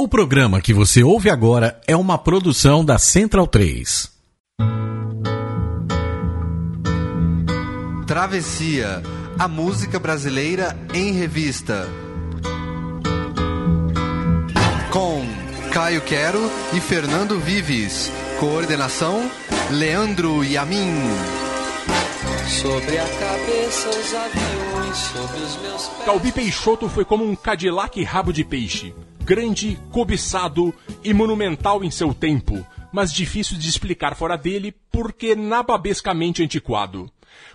O programa que você ouve agora é uma produção da Central 3. Travessia, a música brasileira em revista. Com Caio Quero e Fernando Vives. Coordenação: Leandro Yamin. Sobre a cabeça os aviões, sobre os meus pés. Calbi Peixoto foi como um Cadillac rabo de peixe. Grande, cobiçado e monumental em seu tempo, mas difícil de explicar fora dele porque nababescamente antiquado.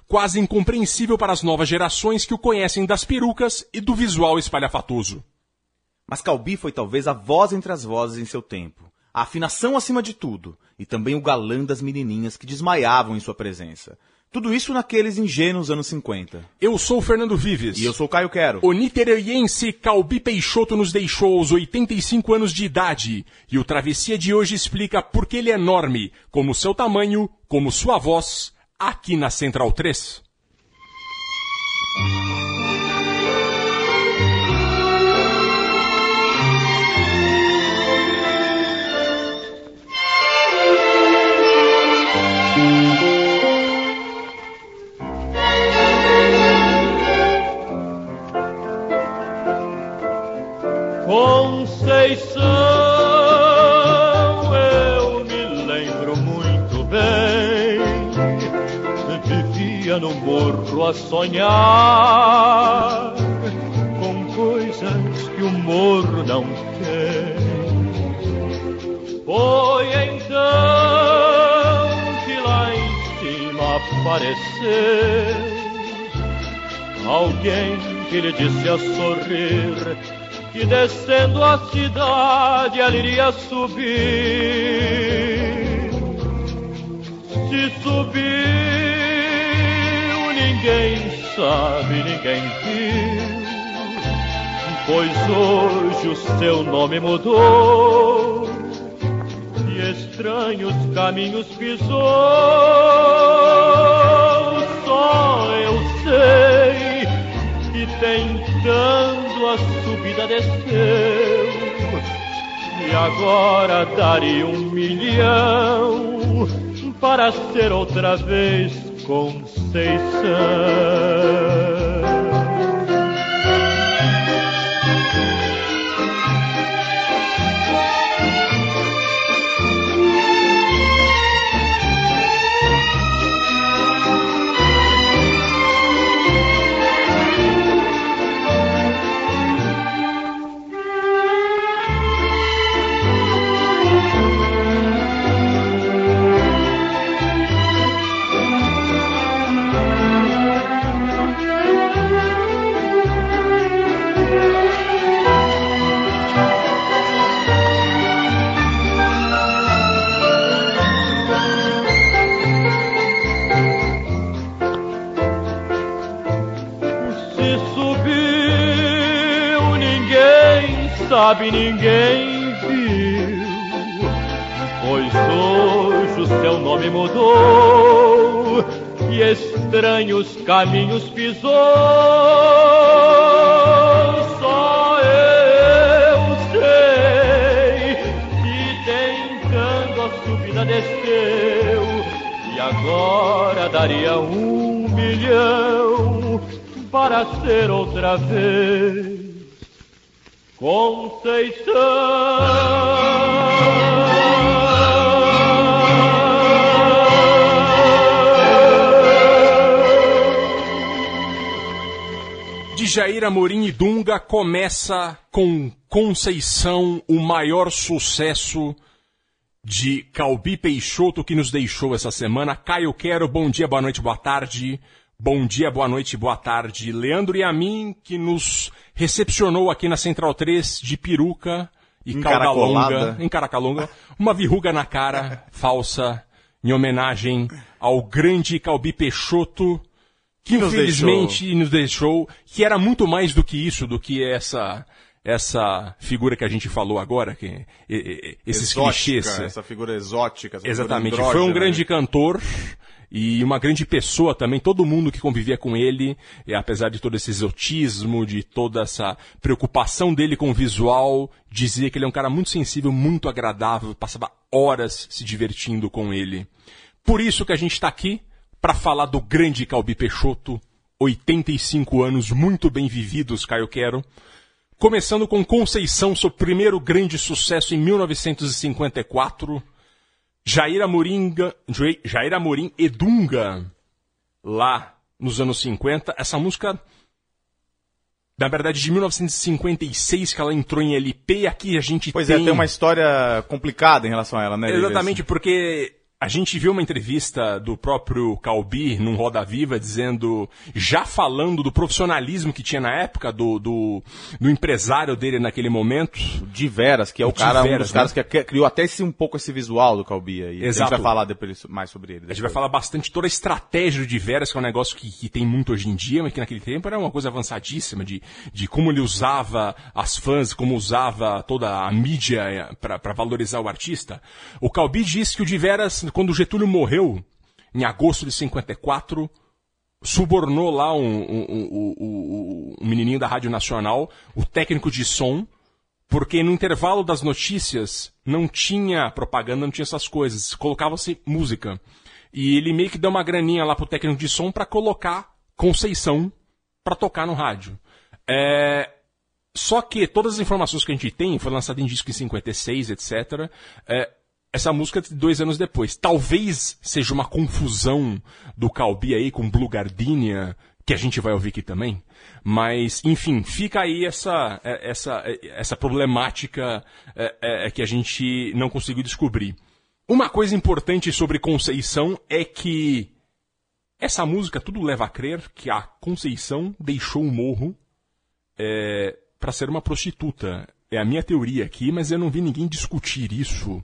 Quase incompreensível para as novas gerações que o conhecem das perucas e do visual espalhafatoso. Mas Calbi foi talvez a voz entre as vozes em seu tempo, a afinação acima de tudo, e também o galã das menininhas que desmaiavam em sua presença. Tudo isso naqueles ingênuos anos 50. Eu sou o Fernando Vives. E eu sou o Caio Quero. O niteroiense Calbi Peixoto nos deixou aos 85 anos de idade, e o Travessia de hoje explica por que ele é enorme, como seu tamanho, como sua voz, aqui na Central 3. Conceição, eu me lembro muito bem. Vivia no morro a sonhar com coisas que o morro não tem. Foi então que lá em cima apareceu alguém que lhe disse a sorrir que descendo a cidade ela iria subir. Se subiu, ninguém sabe, ninguém viu, pois hoje o seu nome mudou e estranhos caminhos pisou. Só eu sei que tentando a subida desceu e agora daria um milhão para ser outra vez Conceição. Sabe, ninguém viu. Pois hoje o seu nome mudou e estranhos caminhos pisou. Só eu sei que tentando a subida desceu e agora daria um milhão para ser outra vez Conceição. De Jair Amorim e Dunga começa com Conceição, o maior sucesso de Calbi Peixoto que nos deixou essa semana. Caio Quero, bom dia, boa noite, boa tarde. Bom dia, boa noite, boa tarde. Leandro e a mim, que nos recepcionou aqui na Central 3 de peruca e Encaracolada. longa, encaracolonga, uma verruga na cara falsa, em homenagem ao grande Calbi Peixoto, que nos infelizmente nos deixou, que era muito mais do que isso, do que essa essa figura que a gente falou agora, que e- e- esses Exótica, clichês. Essa figura exótica. Essa Exatamente. figura Foi um grande né? cantor e uma grande pessoa também, todo mundo que convivia com ele, apesar de todo esse exotismo, de toda essa preocupação dele com o visual, dizia que ele é um cara muito sensível, muito agradável, passava horas se divertindo com ele. Por isso que a gente está aqui, para falar do grande Calbi Peixoto, 85 anos muito bem vividos, Caio Quero. Começando com Conceição, seu primeiro grande sucesso em 1954. Jair Amorim, Jair Amorim Edunga, lá nos anos 50. Essa música, na verdade, de 1956, que ela entrou em LP, e aqui a gente Pois tem... é, tem uma história complicada em relação a ela, né? Exatamente, porque a gente viu uma entrevista do próprio Calbi num Roda Viva dizendo, já falando do profissionalismo que tinha na época, do, do, do empresário dele naquele momento. De Veras, que é o, O cara, um Diveras, dos caras né? que criou até esse, um pouco esse visual do Calbi aí. A Exato. gente vai falar depois mais sobre ele. A gente vai falar bastante toda a estratégia do Diveras, que é um negócio que, que tem muito hoje em dia, mas que naquele tempo era uma coisa avançadíssima, de, de como ele usava as fãs, como usava toda a mídia para valorizar o artista. O Calbi disse que o Diveras, quando Getúlio morreu, em agosto de 54, subornou lá um, um, um- um- menininho da Rádio Nacional, o técnico de som, porque no intervalo das notícias não tinha propaganda, não tinha essas coisas, colocava-se música. E ele meio que deu uma graninha lá pro técnico de som para colocar Conceição para tocar no rádio. É, Só que todas as informações que a gente tem, foi lançada em disco em 56, etc. é, essa música de dois anos depois. Talvez seja uma confusão do Calbi aí com Blue Gardenia, que a gente vai ouvir aqui também. Mas, enfim, fica aí essa, é, essa, é, essa problemática é, é, é, que a gente não conseguiu descobrir. Uma coisa importante sobre Conceição é que essa música tudo leva a crer que a Conceição deixou o morro é, para ser uma prostituta. É a minha teoria aqui, mas eu não vi ninguém discutir isso.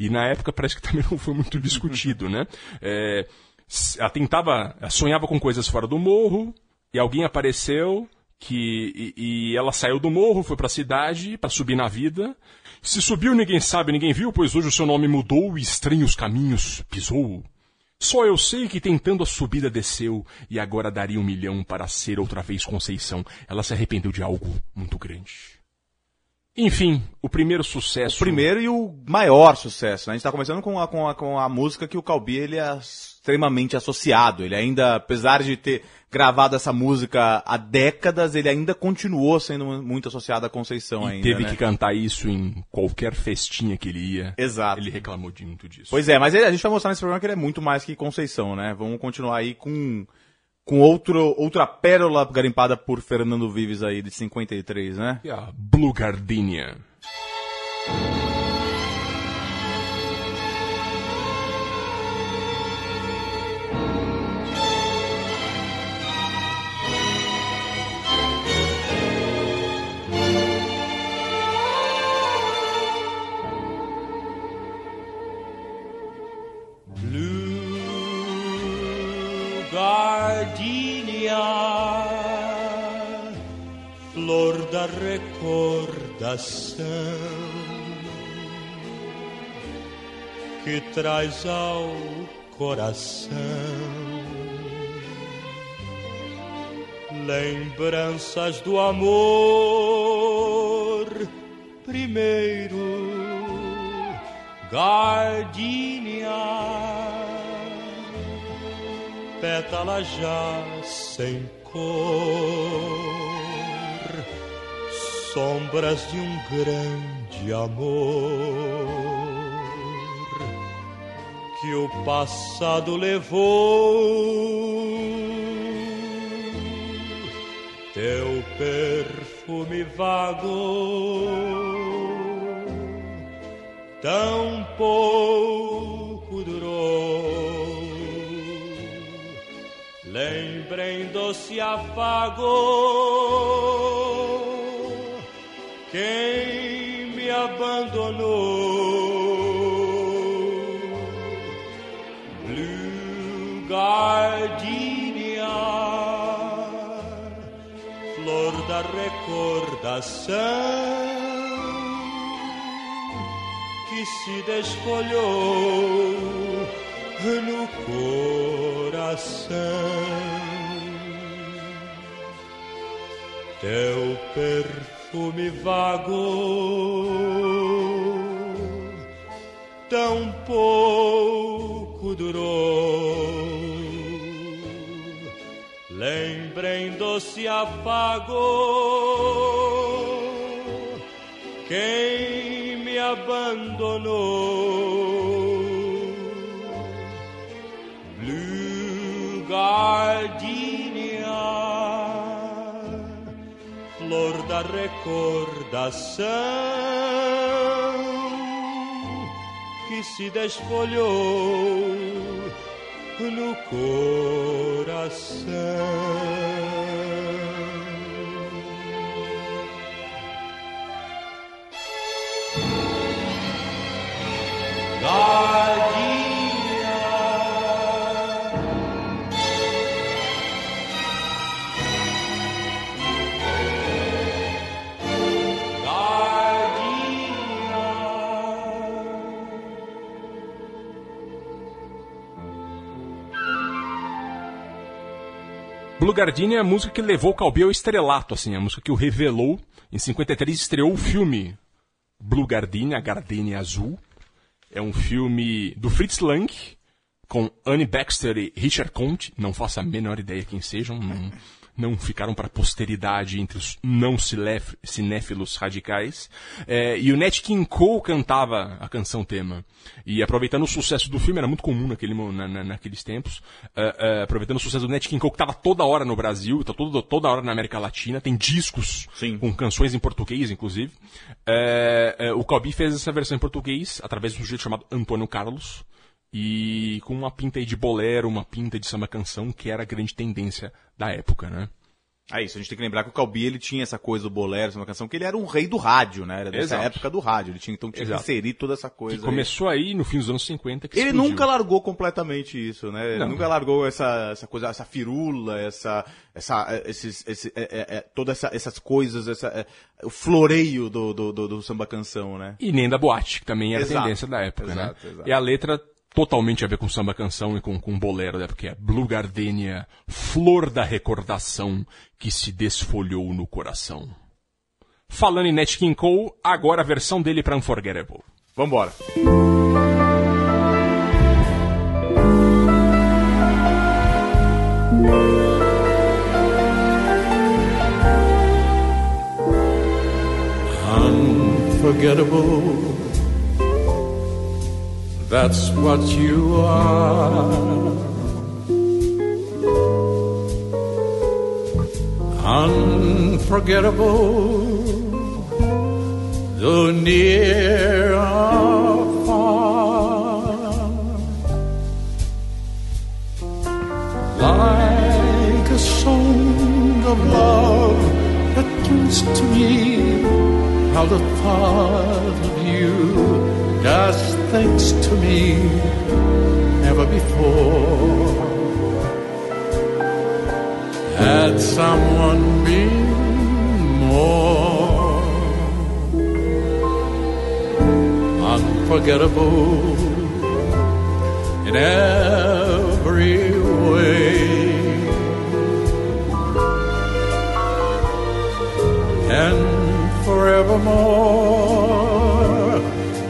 E na época parece que também não foi muito discutido, né? É, tentava, sonhava com coisas fora do morro, e alguém apareceu que e, e ela saiu do morro, foi para a cidade para subir na vida. Se subiu, ninguém sabe, ninguém viu, pois hoje o seu nome mudou e estranhos caminhos pisou. Só eu sei que tentando a subida desceu e agora daria um milhão para ser outra vez Conceição. Ela se arrependeu de algo muito grande. Enfim, o primeiro sucesso. O primeiro e o maior sucesso. né? A gente está começando com a, com, a, com a música que o Calbi ele é extremamente associado. Ele ainda, apesar de ter gravado essa música há décadas, ele ainda continuou sendo muito associado à Conceição E ainda. teve né? que cantar isso em qualquer festinha que ele ia. Exato. Ele reclamou de muito disso. Pois é, mas ele- a gente vai mostrar nesse programa que ele é muito mais que Conceição, né? Vamos continuar aí com, com outro, outra pérola garimpada por Fernando Vives aí, de 53, né? E a Blue Gardenia. Blue gardenia, flor da recordação que traz ao coração lembranças do amor primeiro gardenia pétala já sem cor, sombras de um grande amor que o passado levou. Teu perfume vago, tão pouco Lembrem doce afago quem me abandonou. Blue Gardenia, flor da recordação que se desfolhou no coração. Teu perfume vago, tão pouco durou. Lembrem doce afago, quem me abandonou. Da recordação que se desfolhou no coração. Blue Gardenia é a música que levou o Calbi ao estrelato, assim, a música que o revelou. Em 53 estreou o filme Blue Gardenia, a Azul. É um filme do Fritz Lang, com Annie Baxter e Richard Conte. Não faço a menor ideia quem sejam, não, não ficaram para a posteridade entre os não cinéfilos radicais. É, e o Nat King Cole cantava a canção tema. E aproveitando o sucesso do filme, era muito comum naquele, na- na- naqueles tempos, é, é, aproveitando o sucesso do Nat King Cole, que estava toda hora no Brasil, tá todo, toda hora na América Latina, tem discos Sim. com canções em português, inclusive. É, o Calbi fez essa versão em português através de um sujeito chamado Antônio Carlos. E com uma pinta aí de bolero, uma pinta de samba canção, que era a grande tendência da época, né? É isso, a gente tem que lembrar que o Calbi ele tinha essa coisa do bolero, essa uma canção, que ele era um rei do rádio, né? Era dessa Exato. época do rádio. Ele tinha, então tinha que inserir toda essa coisa. Que aí. começou aí no fim dos anos 50. Que Ele explodiu. nunca largou completamente isso, né? Ele Não. nunca largou essa, essa coisa, essa firula, essa, essa, eh, esses, esse, é, é, é, todas essa, essas coisas, essa, é, o floreio do, do, do, do samba canção, né? E nem da boate, que também era Exato. tendência da época, Exato, né? exato. E a letra totalmente a ver com samba canção e com, com bolero da época, que é Blue Gardenia, flor da recordação que se desfolhou no coração. Falando em Nat King Cole, agora a versão dele para Unforgettable. Vambora. unforgettable. That's what you are. Unforgettable, though near or far. Like a song of love that comes to me how the thought of you does things to me never before. Had someone been more unforgettable in every way. and forevermore.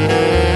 Unforgettable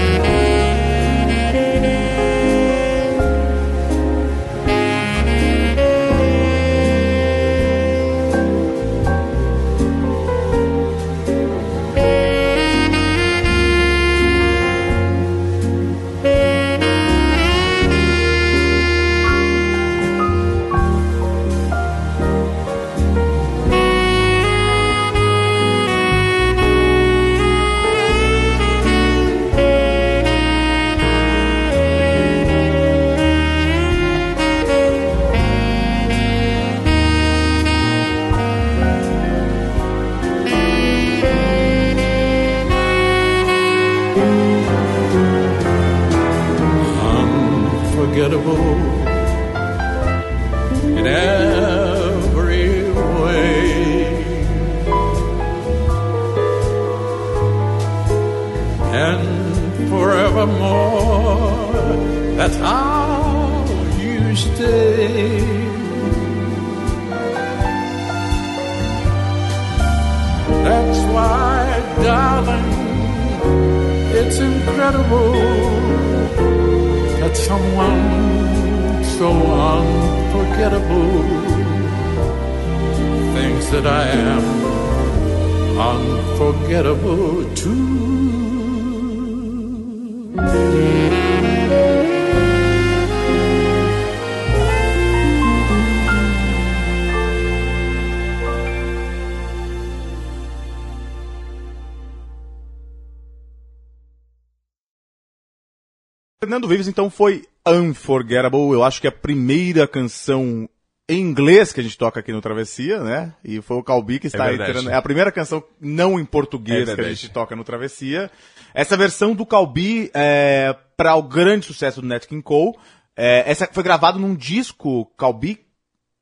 Fernando Vives, então, foi Unforgettable. Eu acho que é a primeira canção em inglês que a gente toca aqui no Travessia, né? E foi o Calbi que está É aí verdade. tirando- É a primeira canção não em É português que a gente toca no Travessia. Essa versão do Calbi é para o grande sucesso do Nat King Cole. É, essa foi gravado num disco Calbi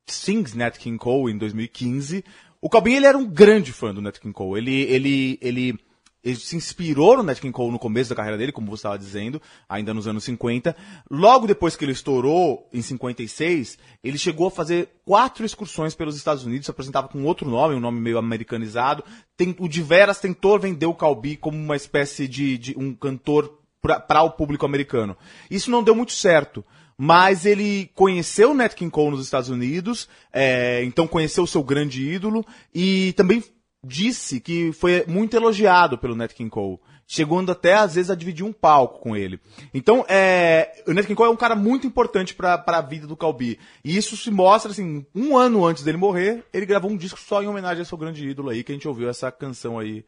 Sings Nat King Cole em 2015. O Calbi ele era um grande fã do Nat King Cole. Ele, ele, ele, ele se inspirou no Nat King Cole no começo da carreira dele, como você estava dizendo, ainda nos anos 50. Logo depois que ele estourou, em 56, ele chegou a fazer quatro excursões pelos Estados Unidos, se apresentava com outro nome, um nome meio americanizado. O de Veras tentou vender o Calbi como uma espécie de, de um cantor para o público americano. Isso não deu muito certo. Mas ele conheceu o Nat King Cole nos Estados Unidos, é, então conheceu o seu grande ídolo e também disse que foi muito elogiado pelo Nat King Cole, chegando até às vezes a dividir um palco com ele. Então, é, o Nat King Cole é um cara muito importante para a vida do Calbi. E isso se mostra assim, um ano antes dele morrer, ele gravou um disco só em homenagem ao seu grande ídolo aí, que a gente ouviu essa canção aí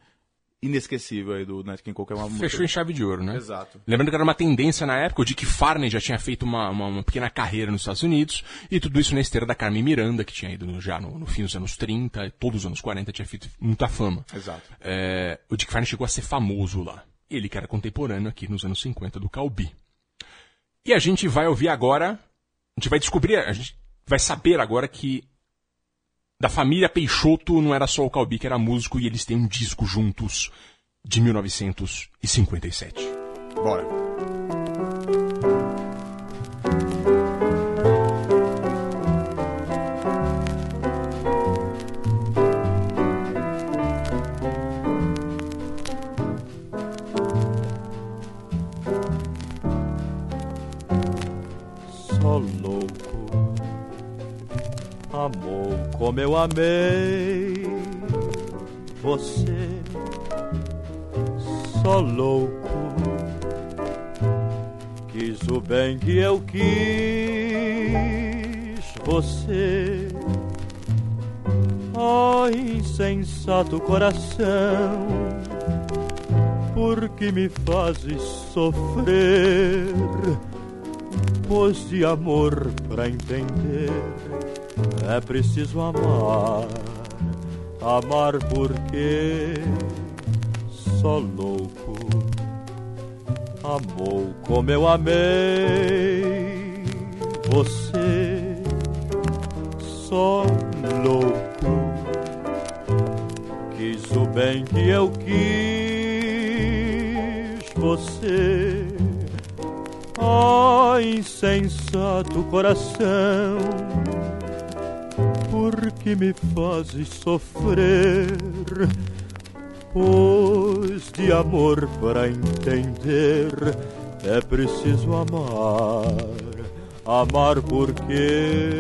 inesquecível aí do Nat King Cole, que é uma música- Fechou em chave de ouro, né? Exato. Lembrando que era uma tendência na época, o Dick Farney já tinha feito uma, uma, uma pequena carreira nos Estados Unidos, e tudo isso na esteira da Carmen Miranda, que tinha ido já no, no fim dos anos 30, e todos os anos 40 tinha feito muita fama. Exato. É, o Dick Farney chegou a ser famoso lá. Ele que era contemporâneo aqui nos anos 50 do Calbi. E a gente vai ouvir agora, a gente vai descobrir, a gente vai saber agora que da família Peixoto não era só o Calbi que era músico e eles têm um disco juntos de 1957. Bora. Amou como eu amei você. Só louco quis o bem que eu quis você. Oh, insensato coração, por que me fazes sofrer? Pois de amor pra entender é preciso amar, amar porque só louco amou como eu amei você, só louco quis o bem que eu quis você. Oh, insensato coração, por que me fazes sofrer? Pois de amor para entender é preciso amar, amar porque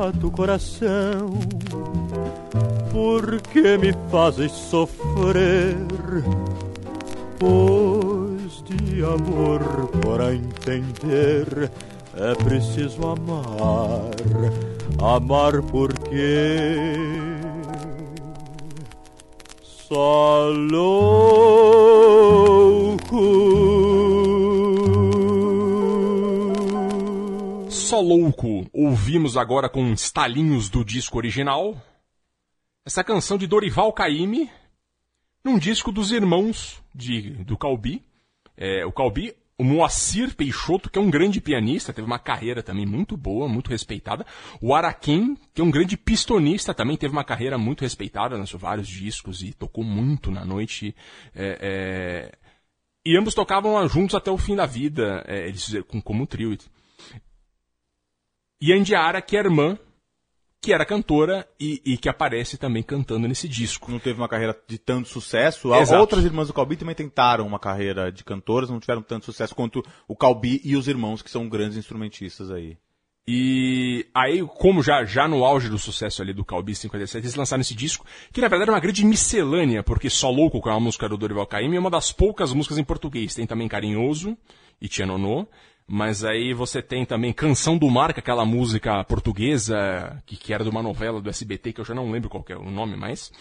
insensato coração, por que me fazes sofrer? Pois de amor para entender é preciso amar, amar porque só louco. Louco, ouvimos agora com estalinhos do disco original. Essa canção de Dorival Caymmi, num disco dos irmãos de, do Calbi. É, o Calbi, o Moacir Peixoto, que é um grande pianista, teve uma carreira também muito boa, muito respeitada. O Araquém, que é um grande pistonista, também teve uma carreira muito respeitada, lançou vários discos e tocou muito na noite. É, é, e ambos tocavam juntos até o fim da vida, é, eles como trio. E a Indiara, que é irmã, que era cantora e, e, que aparece também cantando nesse disco. Não teve uma carreira de tanto sucesso. Exato. Outras irmãs do Calbi também tentaram uma carreira de cantoras, não tiveram tanto sucesso quanto o Calbi e os irmãos, que são grandes instrumentistas aí. E aí, como já, já no auge do sucesso ali do Calbi 57, eles lançaram esse disco, que na verdade é uma grande miscelânea, porque Só Louco, que é uma música do Dorival Caymmi, é uma das poucas músicas em português. Tem também Carinhoso e Tia Nonô. Mas aí você tem também Canção do Mar, que é aquela música portuguesa que, que era de uma novela do SBT, que eu já não lembro qual é o nome mais.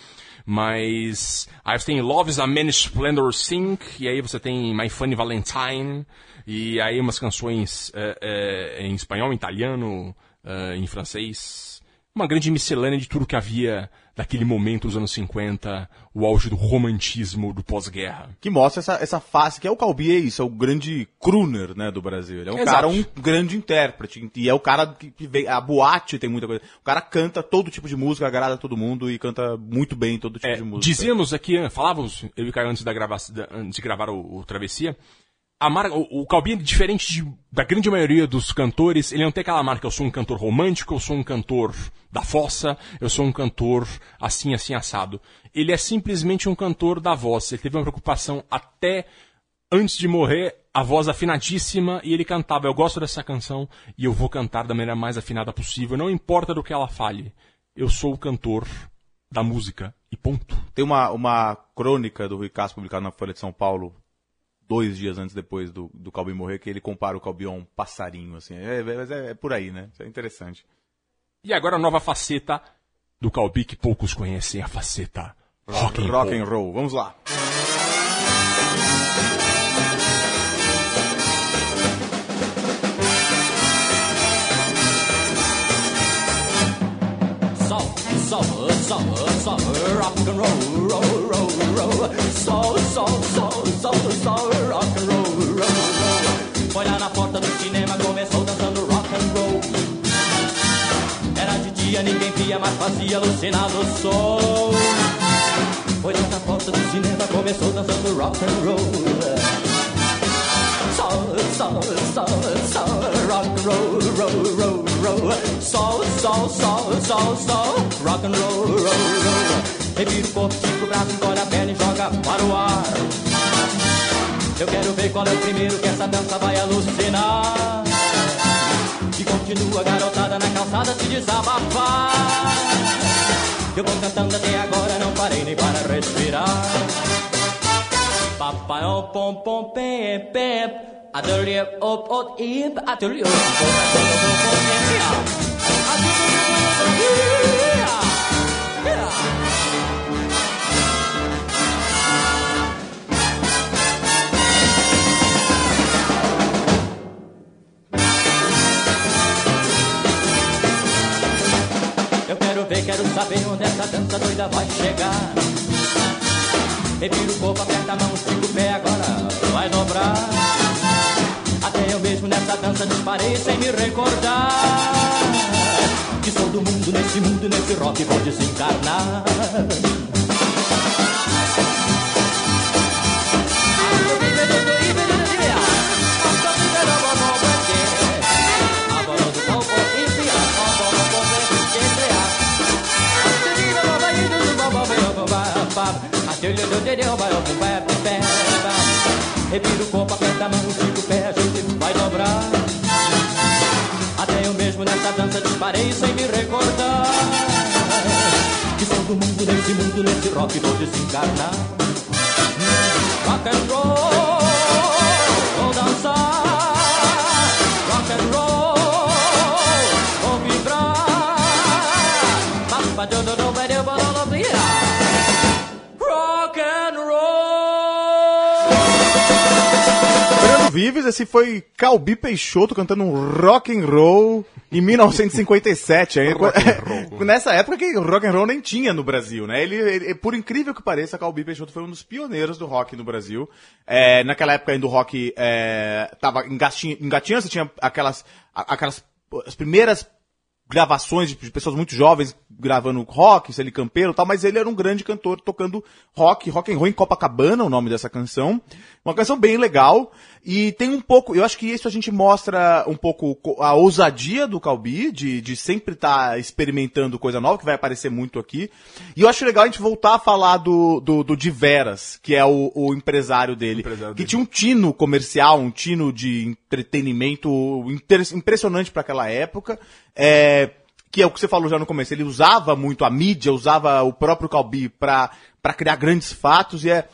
Mas aí você tem Love is a Man Splendor Sink, e aí você tem My Funny Valentine, e aí umas canções é, é, em espanhol, em italiano, é, em francês. Uma grande miscelânea de tudo que havia daquele momento, dos anos 50, o auge do romantismo do pós-guerra. Que mostra essa, essa face, que é o Calbi, é isso, é o grande crooner, né, do Brasil. Ele é um Exato. cara, um grande intérprete, e é o cara que, que vem, a boate tem muita coisa. O cara canta todo tipo de música, agrada todo mundo e canta muito bem todo tipo É, de música. dizíamos aqui, falávamos, eu e o Caio antes, da grava antes de gravar o, o Travessia, a marca, o, o Calbi, diferente de- da grande maioria dos cantores, ele não tem aquela marca, eu sou um cantor romântico, eu sou um cantor da fossa, eu sou um cantor assim, assim, assado. Ele é simplesmente um cantor da voz. Ele teve uma preocupação até antes de morrer, a voz afinadíssima, e ele cantava, eu gosto dessa canção, e eu vou cantar da maneira mais afinada possível, não importa do que ela fale. Eu sou o cantor da música, e ponto. Tem uma, uma crônica do Rui Castro publicada na Folha de São Paulo, dois dias antes depois do, do Calbi morrer, que ele compara o Calbi a um passarinho, assim. É, mas é, é por aí, né? Isso é interessante. E agora a nova faceta do Calbi que poucos conhecem, a faceta rock Rock and roll. Vamos lá. Soul, soul, soul, rock and roll, roll, roll, roll. Soul, soul, soul, soul, soul, rock and roll, roll, roll. Foi lá na porta do cinema, começou dançando rock and roll. Era de dia, ninguém via, mas fazia alucinar o som. Foi lá na porta do cinema, começou dançando rock and roll. Soul, soul, soul, soul, rock and roll, roll, roll, roll. Soul, soul, soul, soul, soul, rock and roll, roll, roll. Revira o corpo, estica o braço, encolhe a perna e joga para o ar. Eu quero ver qual é o primeiro que essa dança vai alucinar. E continua garotada na calçada se desabafar. Eu vou cantando até agora, não parei nem para respirar. Papai oh pom pom pem pem Atelier op ip Atelier op op Eu quero ver, quero saber onde essa dança doida vai chegar. Revira o corpo, aperta a mão, estica o pé, agora vai dobrar. Mesmo nessa dança disparei sem me recordar. Que sou do mundo, nesse mundo, nesse rock vou desencarnar. Revira o corpo, aperta a mão, estica o pé, mesmo nessa dança disparei sem me recordar. Que sou do mundo, nesse mundo, nesse rock vou desencarnar. Rock and roll, vou dançar. Rock and roll, vou vibrar. Rock and roll. Fernando Vives, esse foi Calbi Peixoto cantando um rock and roll em 1957. Aí, Nessa época que rock and roll nem tinha no Brasil, né? Ele, ele- por incrível que pareça, Calbi Peixoto foi um dos pioneiros do rock no Brasil. É, naquela época ainda o rock é, tava engati- engatinhando, você tinha aquelas, aquelas as primeiras gravações de de pessoas muito jovens gravando rock, se ele campeiro e tal, mas ele era um grande cantor tocando rock, rock and roll em Copacabana, o nome dessa canção. Uma canção bem legal e tem um pouco, eu acho que isso a gente mostra um pouco co- a ousadia do Calbi, de, de sempre estar experimentando coisa nova, que vai aparecer muito aqui. E eu acho legal a gente voltar a falar do, do, do Di Veras, que é o, o empresário dele, Empresário que dele. tinha um tino comercial, um tino de entretenimento impressionante para aquela época. É, que é o que você falou já no começo, ele usava muito a mídia, usava o próprio Calbi para criar grandes fatos e é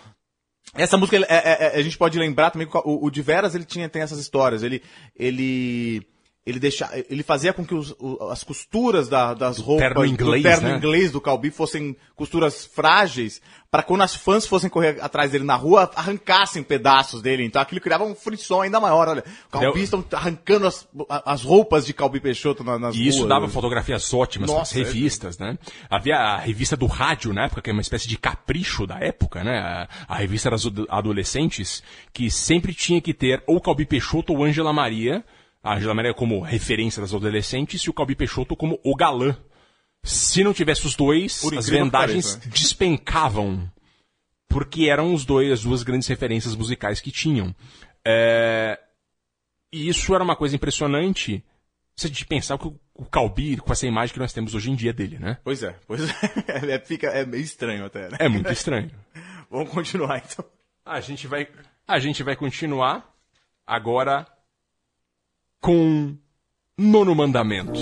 essa música, é- é- é- a gente pode lembrar também que o, o de Veras, ele tinha, tem essas histórias. Ele, ele, ele, deixa, ele fazia com que os- as costuras da- das roupas terno inglês, do terno né? inglês do Calbi fossem costuras frágeis, para quando as fãs fossem correr atrás dele na rua, arrancassem pedaços dele. Então aquilo criava um frisson ainda maior. Olha, o Calbi estão arrancando as, as roupas de Calbi Peixoto na- nas E isso ruas. dava fotografias ótimas Nossa, é. revistas, né? Havia a revista do rádio na época, que é uma espécie de capricho da época, né? A, a revista das ado- adolescentes, que sempre tinha que ter ou Calbi Peixoto ou Ângela Maria. A Ângela Maria como referência das adolescentes e o Calbi Peixoto como o galã. Se não tivesse os dois, Por as vendagens pareça, né? despencavam. Porque eram os dois, as duas grandes referências musicais que tinham. É, E isso era uma coisa impressionante. Se a gente pensar que o, o Calbi, com essa imagem que nós temos hoje em dia dele, né? Pois é, pois é. É, fica, é meio estranho até, né? É muito estranho. Vamos continuar então. A gente vai, a gente vai continuar agora com Nono Mandamento.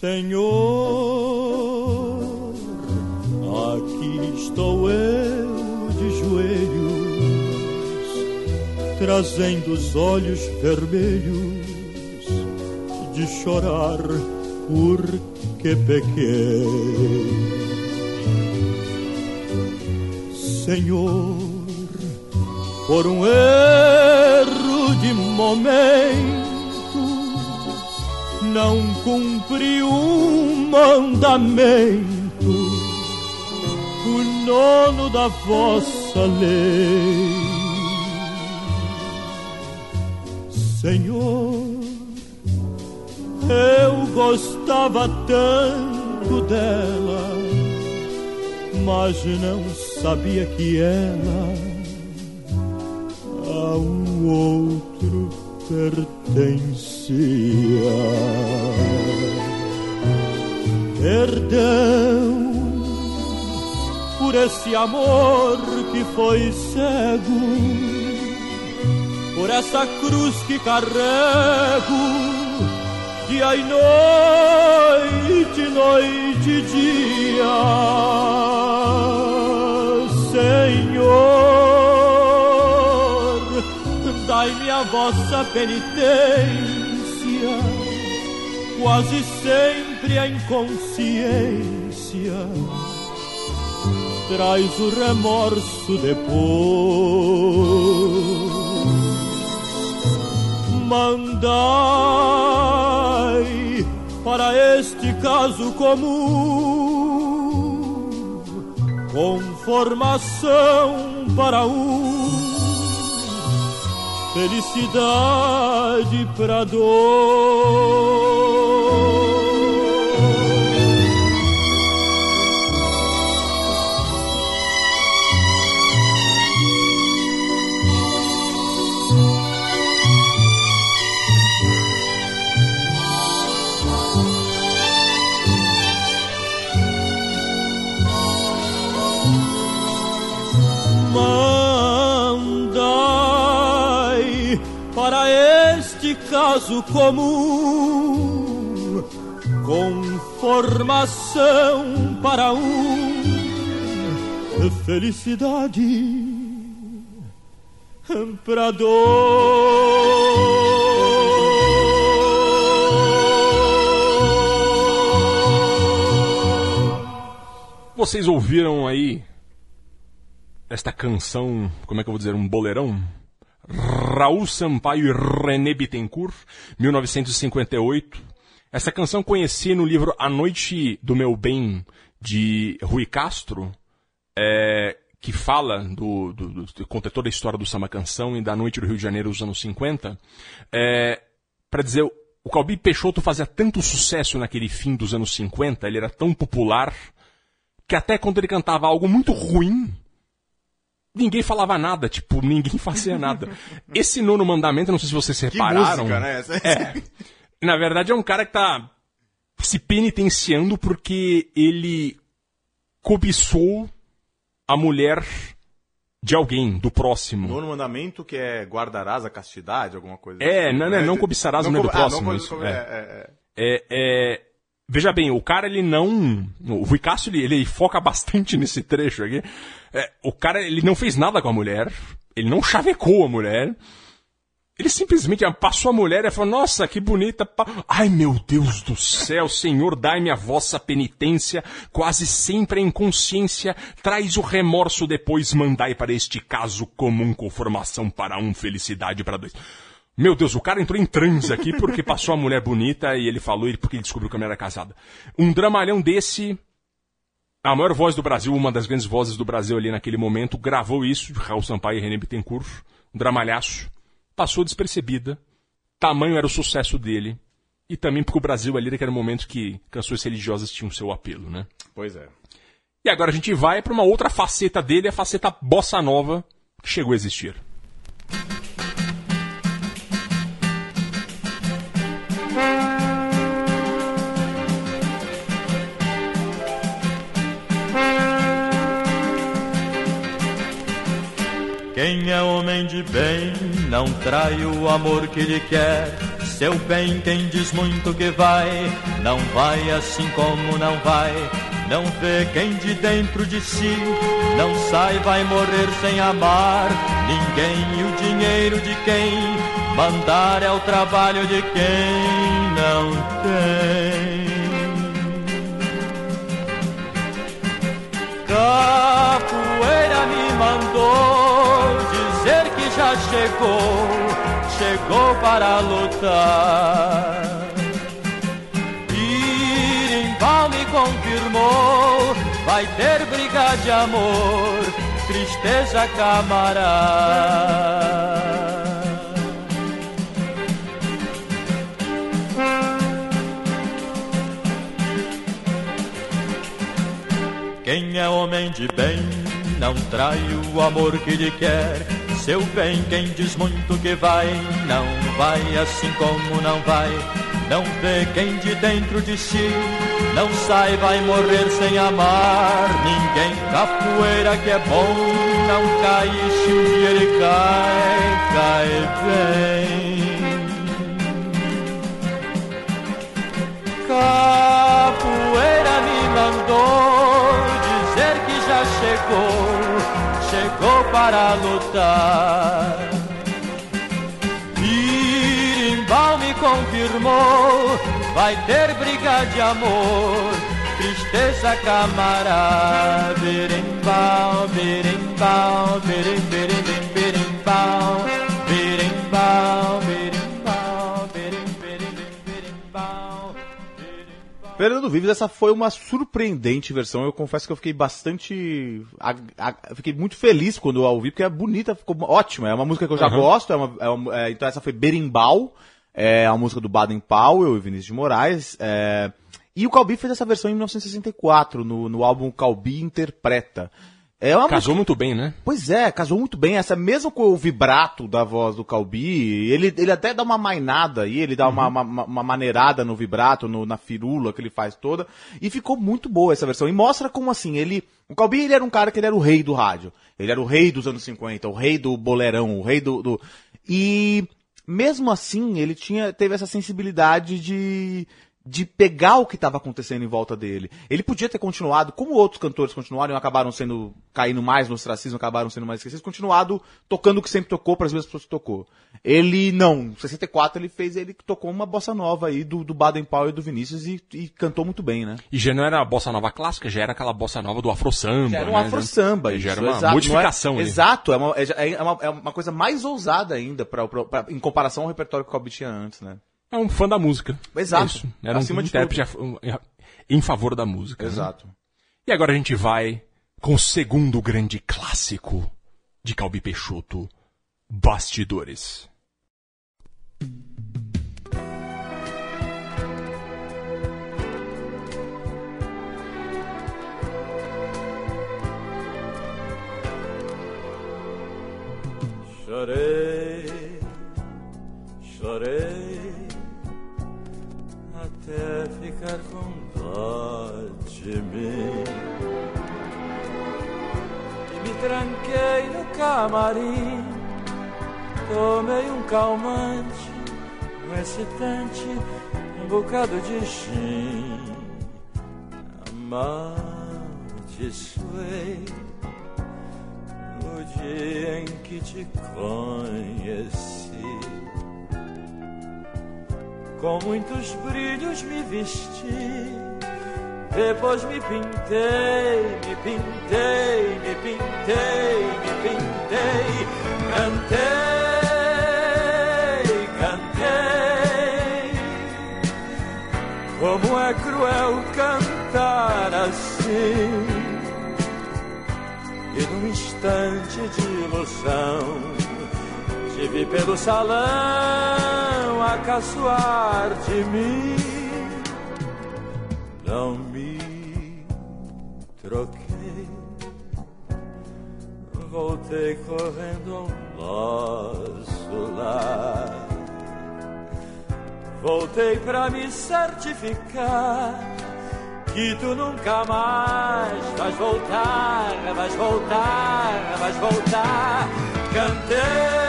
Senhor, aqui estou eu de joelhos, trazendo os olhos vermelhos de chorar porque pequei. Senhor, por um erro de momento não cumpri um mandamento, o nono da vossa lei. Senhor, eu gostava tanto dela, mas não sabia que ela a um outro pertencia. Perdão por esse amor que foi cego, por essa cruz que carrego dia e noite, noite e dia, Senhor, dai-me a vossa penitência, quase sempre a inconsciência traz o remorso depois. Mandai para este caso comum conformação para um, felicidade para dois. Caso comum conformação para um felicidade dor. Vocês ouviram aí esta canção, como é que eu vou dizer, um boleirão? Raul Sampaio e René Bittencourt, 1958. Essa canção conheci no livro A Noite do Meu Bem, de Rui Castro, é, que fala do, do, do, conta toda a história do samba canção e da noite do Rio de Janeiro dos anos 50, é, para dizer, o Calbi Peixoto fazia tanto sucesso naquele fim dos anos 50, ele era tão popular, que até quando ele cantava algo muito ruim, ninguém falava nada, tipo, ninguém fazia nada. Esse nono mandamento, não sei se vocês repararam. música, né? É. Na verdade, é um cara que tá se penitenciando porque ele cobiçou a mulher de alguém, do próximo. Nono mandamento que é guardarás a castidade, alguma coisa É, assim. não, não, não cobiçarás a mulher do co- ah, não próximo. isso, é. é, é, é. É, é, veja bem, o cara ele não. O Rui Cássio ele, ele foca bastante nesse trecho aqui. É, o cara ele não fez nada com a mulher, ele não chavecou a mulher. Ele simplesmente passou a mulher e falou: Nossa, que bonita. pa- Ai meu Deus do céu, Senhor, dai-me a vossa penitência. Quase sempre a inconsciência traz o remorso depois. Mandai para este caso comum conformação para um, felicidade para dois. Meu Deus, o cara entrou em transe aqui porque passou a mulher bonita e ele falou porque ele descobriu que a mulher era casada. Um dramalhão desse, a maior voz do Brasil, uma das grandes vozes do Brasil ali naquele momento, gravou isso, Raul Sampaio e René Bittencourt, um dramalhaço, passou despercebida, tamanho era o sucesso dele, e também porque o Brasil ali naquele momento que canções religiosas tinham seu apelo, né? Pois é. E agora a gente vai para uma outra faceta dele, a faceta bossa nova, que chegou a existir. Quem é homem de bem não trai o amor que lhe quer. Seu bem, quem diz muito que vai, não vai assim como não vai. Não vê quem de dentro de si não sai, vai morrer sem amar ninguém. E o dinheiro de quem mandar é o trabalho de quem não tem. Capoeira me mandou chegou, chegou para lutar. Irimbal me confirmou, vai ter briga de amor, tristeza camarada. Quem é homem de bem não trai o amor que lhe quer. Seu bem, quem diz muito que vai, não vai assim como não vai. Não vê quem de dentro de si não sai, vai morrer sem amar ninguém. Capoeira que é bom, não cai, se um dia ele cai, cai bem. Capoeira me mandou dizer que já chegou para lutar. Irimbal me confirmou, vai ter briga de amor, tristeza camarada. Berimbau, berimbau, berim, berim, berim, berimbau, Fernando Vives, essa foi uma surpreendente versão. Eu confesso que eu fiquei bastante. fiquei muito feliz quando eu a ouvi, porque é bonita, ficou ótima. É uma música que eu já gosto. é uma- é uma- é, então essa foi Berimbau, é a música do Baden Powell e Vinícius de Moraes. é, e o Calbi fez essa versão em 1964, no, no álbum Calbi Interpreta. É uma Casou muito bem, né? Pois é, casou muito bem. Essa mesmo com o vibrato da voz do Calbi, ele, ele até dá uma mainada aí, ele dá uma, uma, uma maneirada no vibrato, no- na firula que ele faz toda. E ficou muito boa essa versão. E mostra como assim, ele. O Calbi ele era um cara que ele era o rei do rádio. Ele era o rei dos anos 50, o rei do boleirão, o rei do. do... E mesmo assim, ele tinha, teve essa sensibilidade de. De pegar o que estava acontecendo em volta dele. Ele podia ter continuado, como outros cantores continuaram e acabaram sendo caindo mais no ostracismo, acabaram sendo mais esquecidos, continuado tocando o que sempre tocou para as mesmas pessoas que tocou. Ele não, em 64 ele fez, ele tocou uma bossa nova aí do, do Baden Powell e do Vinícius e, e cantou muito bem, né? E já não era a bossa nova clássica, já era aquela bossa nova do afro samba. Já era um né? afro samba, Já isso, era uma exato, modificação não é. Exato, é uma, é, é uma, é uma coisa mais ousada ainda pra, pra- pra- em comparação ao repertório que o Calbi tinha antes, né? É um fã da música. Exato. É isso. Era Acima um de intérprete a- em favor da música. né? Exato. E agora a gente vai com o segundo grande clássico de Calbi Peixoto, Bastidores. Chorei, chorei até ficar com dó de mim. E me tranquei no camarim, tomei um calmante, um excitante, um bocado de gin. Amaldiçoei no dia em que te conheci. Com muitos brilhos me vesti, depois me pintei, me pintei, me pintei, me pintei, cantei, cantei. Como é cruel cantar assim. E num instante de ilusão te vi pelo salão a caçoar de mim. Não me troquei, voltei correndo ao nosso lar. Voltei pra me certificar que tu nunca mais vais voltar, vais voltar, vais voltar. Cantei,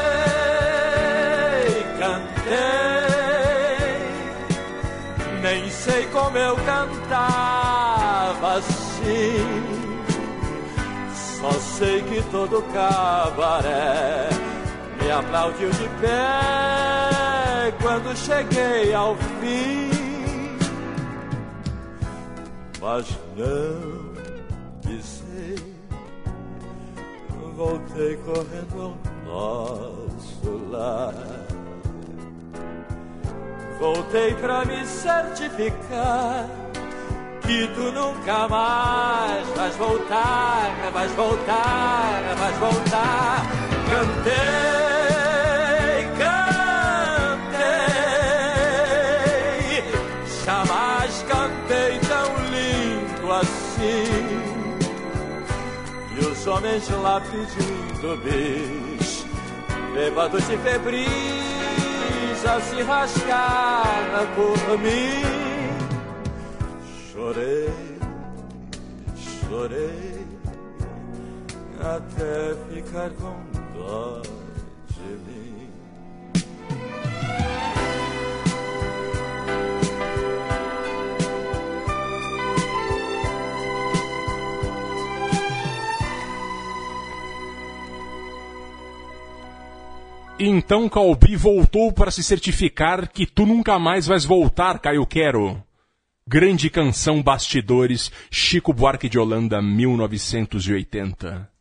cantei, nem sei como eu cantava assim. Só sei que todo cabaré me aplaudiu de pé quando cheguei ao fim mas não pisei. Voltei correndo ao nosso lar. Voltei pra me certificar que tu nunca mais vais voltar, vais voltar, vais voltar. Cantei, cantei, jamais cantei tão lindo assim. E os homens lá pedindo bis, bêbados e febris se rasgar por mim. Chorei, chorei, até ficar com dó Então Calbi voltou para se certificar que tu nunca mais vais voltar, Caio Quero. Grande canção Bastidores, Chico Buarque de Holanda, 1980.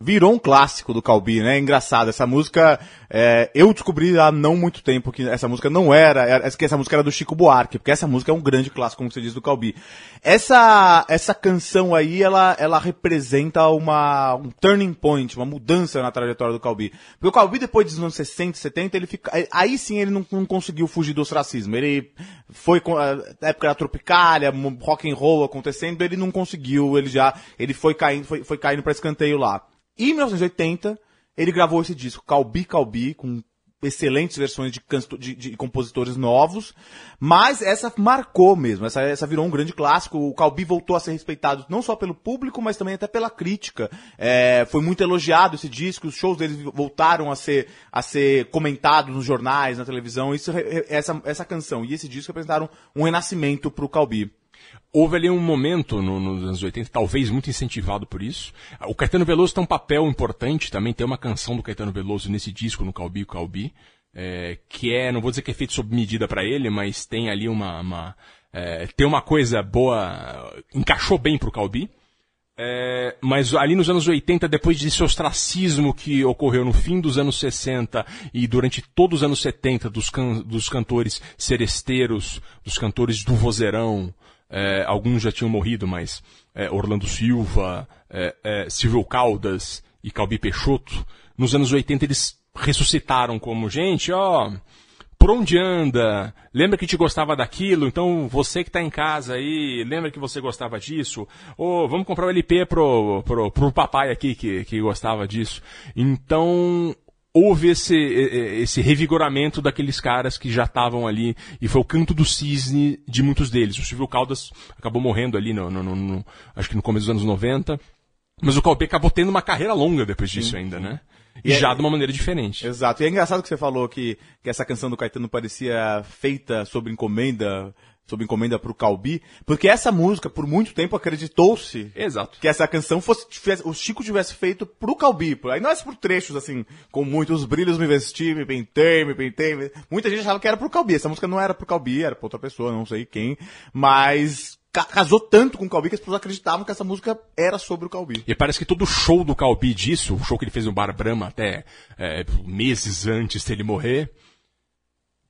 Virou um clássico do Calbi, né? Engraçado. Essa música, é, eu descobri há não muito tempo que essa música não era, que essa música era do Chico Buarque, porque essa música é um grande clássico, como você diz, do Calbi. Essa, essa canção aí, ela, ela representa uma, um turning point, uma mudança na trajetória do Calbi. Porque o Calbi, depois dos anos 60, 70, ele fica, aí sim ele não, não conseguiu fugir do ostracismo. Ele foi com a época da Tropicália, rock and roll acontecendo, ele não conseguiu, ele já, ele foi caindo, foi, foi caindo pra escanteio lá. E em 1980, ele gravou esse disco, Calbi Calbi, com excelentes versões de, de- de compositores novos, mas essa marcou mesmo, essa, essa virou um grande clássico. O Calbi voltou a ser respeitado não só pelo público, mas também até pela crítica. É, foi muito elogiado esse disco, os shows deles voltaram a ser, a ser comentados nos jornais, na televisão. Isso, essa, essa canção e esse disco representaram um renascimento pro Calbi. Houve ali um momento no- nos anos 80, talvez muito incentivado por isso. O Caetano Veloso tem um papel importante também, tem uma canção do Caetano Veloso nesse disco, no Calbi, o Calbi, é, que é, não vou dizer que é feito sob medida para ele, mas tem ali uma, uma é, tem uma coisa boa, encaixou bem pro Calbi. É, mas ali nos anos 80, depois desse ostracismo que ocorreu no fim dos anos 60 e durante todos os anos 70 dos, can- dos cantores seresteiros, dos cantores do vozeirão, é, alguns já tinham morrido, mas é, Orlando Silva, é, é, Silvio Caldas e Calbi Peixoto, nos anos 80 eles ressuscitaram como gente, ó, por onde anda? Lembra que te gostava daquilo? Então você que tá em casa aí, lembra que você gostava disso? Ou vamos comprar o LP pro, pro, pro papai aqui que, que gostava disso. Então houve esse, esse revigoramento daqueles caras que já estavam ali e foi o canto do cisne de muitos deles. O Silvio Caldas acabou morrendo ali no, no- no- no- acho que no começo dos anos 90. Mas o Calbi acabou tendo uma carreira longa depois disso ainda, né? E, E é- já de uma maneira diferente. Exato. E é engraçado que você falou que, que essa canção do Caetano parecia feita sob encomenda, sob encomenda pro Calbi, porque essa música, por muito tempo, acreditou-se Exato. que essa canção fosse, tivesse- o Chico tivesse feito pro Calbi. por- Aí não é por trechos, assim, com muitos brilhos me vesti, me pentei, me pentei. Muita gente achava que era pro Calbi. Essa música não era pro Calbi, era pra outra pessoa, não sei quem. Mas casou tanto com o Calbi que as pessoas acreditavam que essa música era sobre o Calbi. E parece que todo show do Calbi disso, o show que ele fez no Bar Brahma até é, meses antes dele morrer,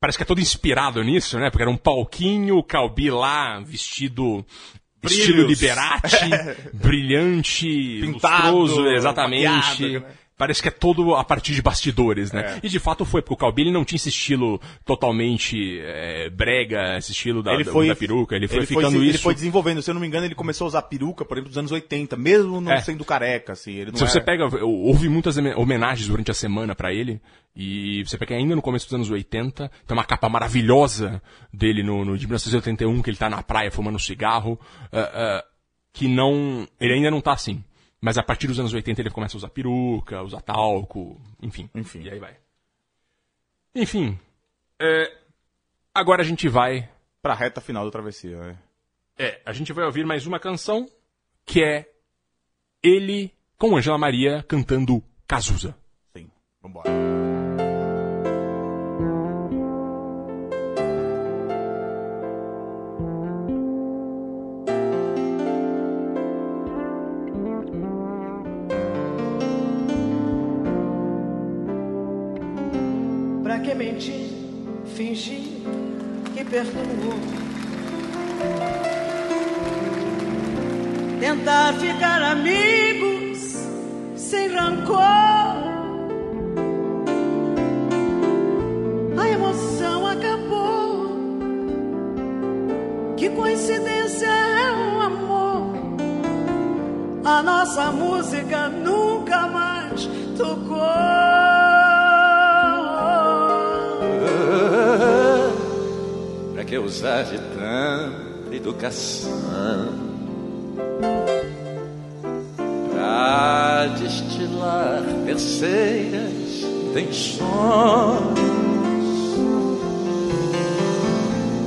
parece que é todo inspirado nisso, né? Porque era um palquinho, o Calbi lá, vestido Brilhos. estilo Liberati, brilhante, Pintado, lustroso, exatamente. maquiado, né? Parece que é todo a partir de bastidores, né? E de fato foi, porque o Calbi ele não tinha esse estilo totalmente é, brega, esse estilo da, da- da peruca, ele foi ficando se- isso. Ele foi desenvolvendo, se eu não me engano, ele começou a usar peruca, por exemplo, dos anos 80, mesmo não É. sendo careca, assim. Ele não Se você era- pega, houve muitas homen- homenagens durante a semana pra ele, e você pega ainda no começo dos anos 80, tem uma capa maravilhosa dele no, no de 1981, que ele tá na praia fumando cigarro, ah, ah, que não, ele ainda não tá assim. Mas a partir dos anos 80 ele começa a usar peruca, usar talco, enfim. Enfim. E aí vai. Enfim, é, agora a gente vai Pra reta final da travessia, né? é, a gente vai ouvir mais uma canção que é ele com Angela Maria cantando Cazuza. Sim. Vambora. Pra que mentir, fingir que perdoou? Tentar ficar amigos sem rancor. A emoção acabou. Que coincidência é um amor. A nossa música nunca mais tocou. Que usar de tanta educação? Pra destilar terceiras intenções,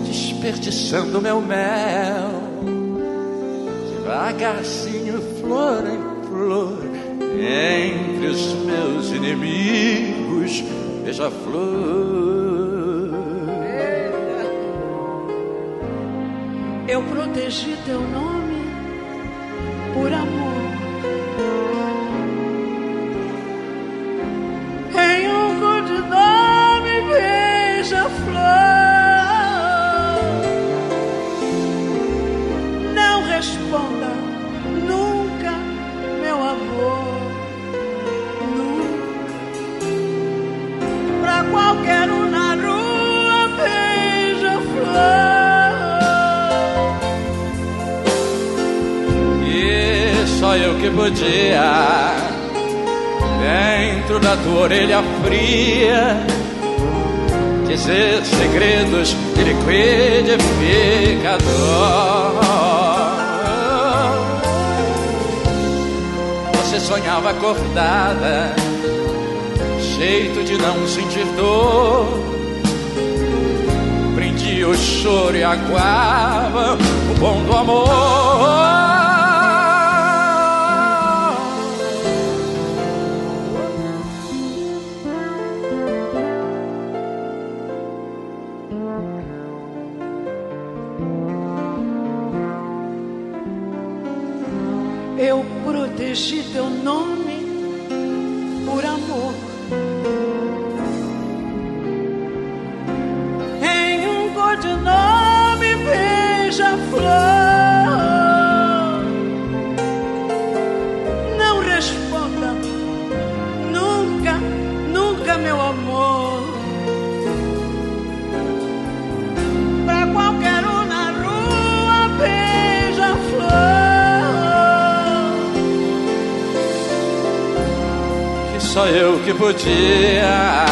desperdiçando meu mel, devagarzinho, flor em flor, entre os meus inimigos, beija-flor. Protegi teu nome por amor. Eu que podia, dentro da tua orelha fria, dizer segredos de liquidificador. Você sonhava acordada, jeito de não sentir dor. Prendia o choro e aguava o bom do amor. Protegi teu nome podia.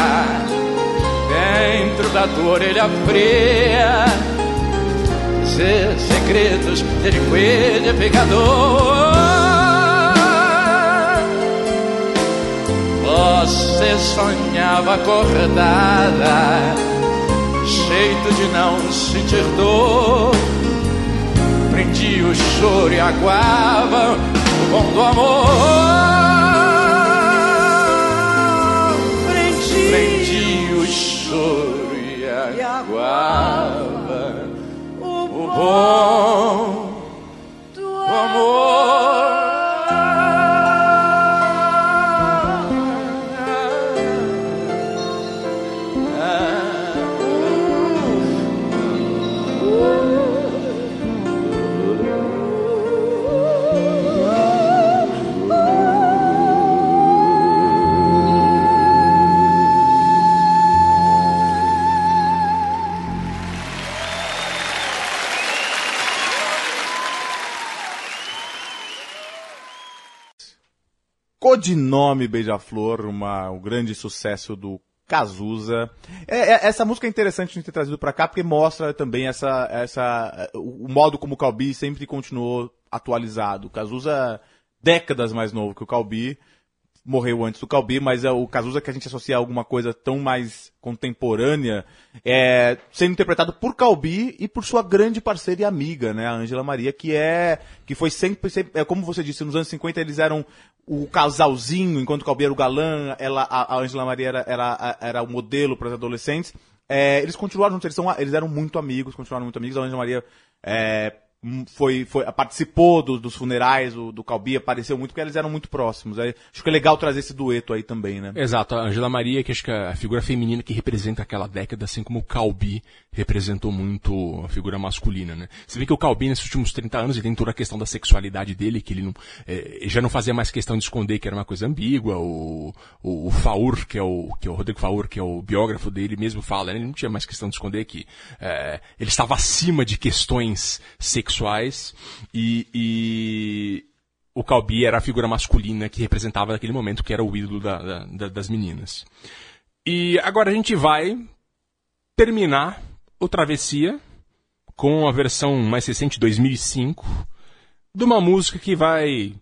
Dentro da tua orelha fria, dizer segredos de liquidificador. Você sonhava acordada, jeito de não sentir dor. Prendia o choro e aguava o bom do amor. Prendi, Prendi o choro e o o bom Codinome Beija-Flor, uma, um grande sucesso do Cazuza. É, é- essa música é interessante gente ter trazido pra cá porque mostra também essa, essa, o modo como o Calbi sempre continuou atualizado. O Cazuza, décadas mais novo que o Calbi, morreu antes do Calbi, mas é o Cazuza que a gente associa a alguma coisa tão mais contemporânea, é sendo interpretado por Calbi e por sua grande parceira e amiga, né, a Ângela Maria, que é que foi sempre, sempre é como você disse, nos anos 50 eles eram o casalzinho, enquanto Calbi era o galã, ela a Ângela Maria era, era, era o modelo para os adolescentes. É, eles continuaram juntos, eles, são, eles eram muito amigos, continuaram muito amigos. A Ângela Maria é, foi, foi, participou do- dos funerais do, do Calbi, apareceu muito, porque eles eram muito próximos. Aí, acho que é legal trazer esse dueto aí também, né? Exato, a Angela Maria, que acho que é a figura feminina que representa aquela década, assim como o Calbi representou muito a figura masculina, né? Você vê que o Calbi, nesses últimos 30 anos, ele tem toda a questão da sexualidade dele, que ele não, eh, já não fazia mais questão de esconder que era uma coisa ambígua, o, o, o Faur, que é o, que é o Rodrigo Faur, que é o biógrafo dele, mesmo fala, né? Ele não tinha mais questão de esconder que eh, ele estava acima de questões sexuais e, e o Calbi era a figura masculina que representava naquele momento, que era o ídolo da- da- da- das meninas. E agora a gente vai terminar o Travessia com a versão mais recente, 2005, de uma música que vai.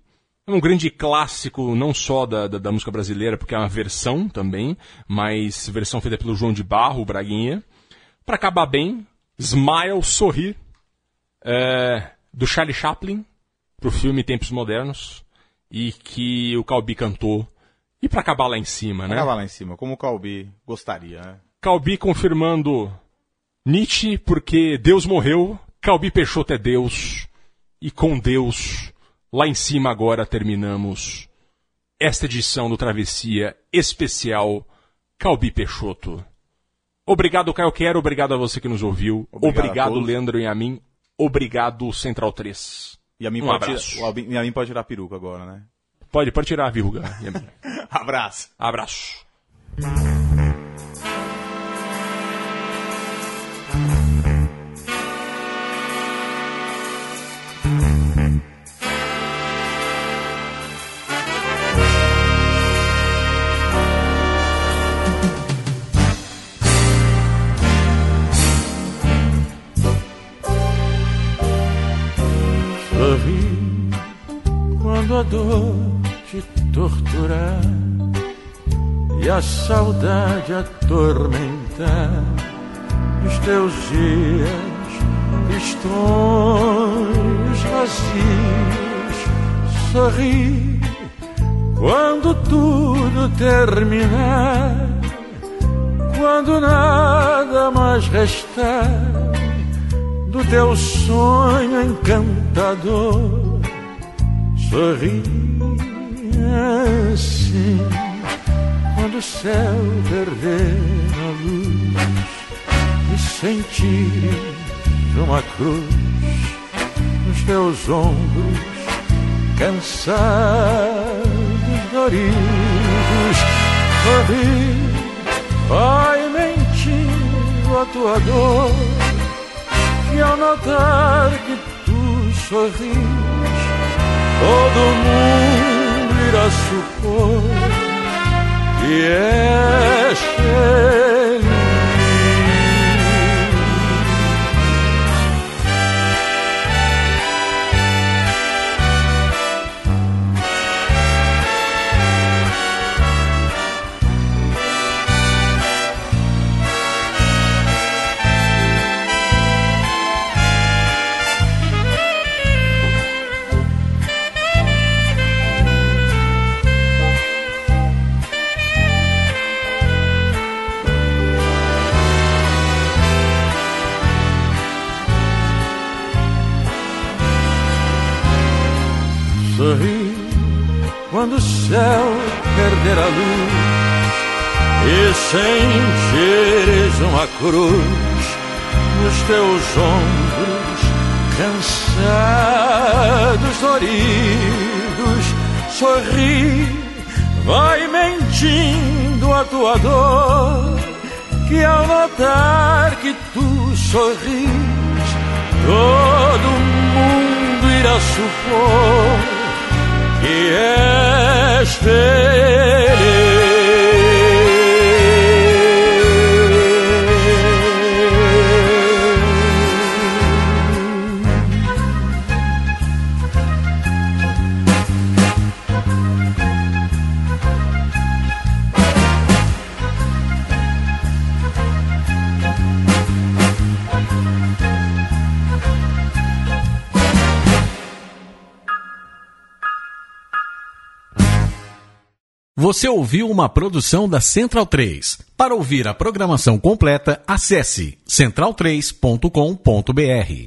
É um grande clássico, não só da, da, da música brasileira, porque é uma versão também, mas versão feita pelo João de Barro, o Braguinha. Para acabar bem, Smile, Sorrir, é, do Charlie Chaplin, pro filme Tempos Modernos, e que o Calbi cantou. E para acabar lá em cima, né? Acaba lá em cima, como o Calbi gostaria, né? Calbi confirmando Nietzsche porque Deus morreu, Calbi Peixoto é Deus, e com Deus, lá em cima agora terminamos esta edição do Travessia especial Calbi Peixoto. Obrigado, Caio Quero, obrigado a você que nos ouviu, Obrigado obrigado. Leandro e a mim, obrigado, Central 3. E a mim, Um pode, abraço. tirar, Albin- e a mim pode tirar a peruca agora, né? Pode, pode tirar a Yamin. Abraço. Abraço. Saudade atormentar os teus dias, tristonhos, vazios, sorri quando tudo terminar, quando nada mais restar do teu sonho encantador, sorri assim quando o céu perder a luz e sentir uma cruz nos teus ombros, cansados, doridos, sorri, vai mentindo a tua dor, e ao notar que tu sorris, todo mundo irá supor que és cruz nos teus ombros, cansados, doridos, sorri, vai mentindo a tua dor, que ao notar que tu sorris, todo mundo irá supor que és Você ouviu uma produção da Central 3. Para ouvir a programação completa, acesse central3.com.br.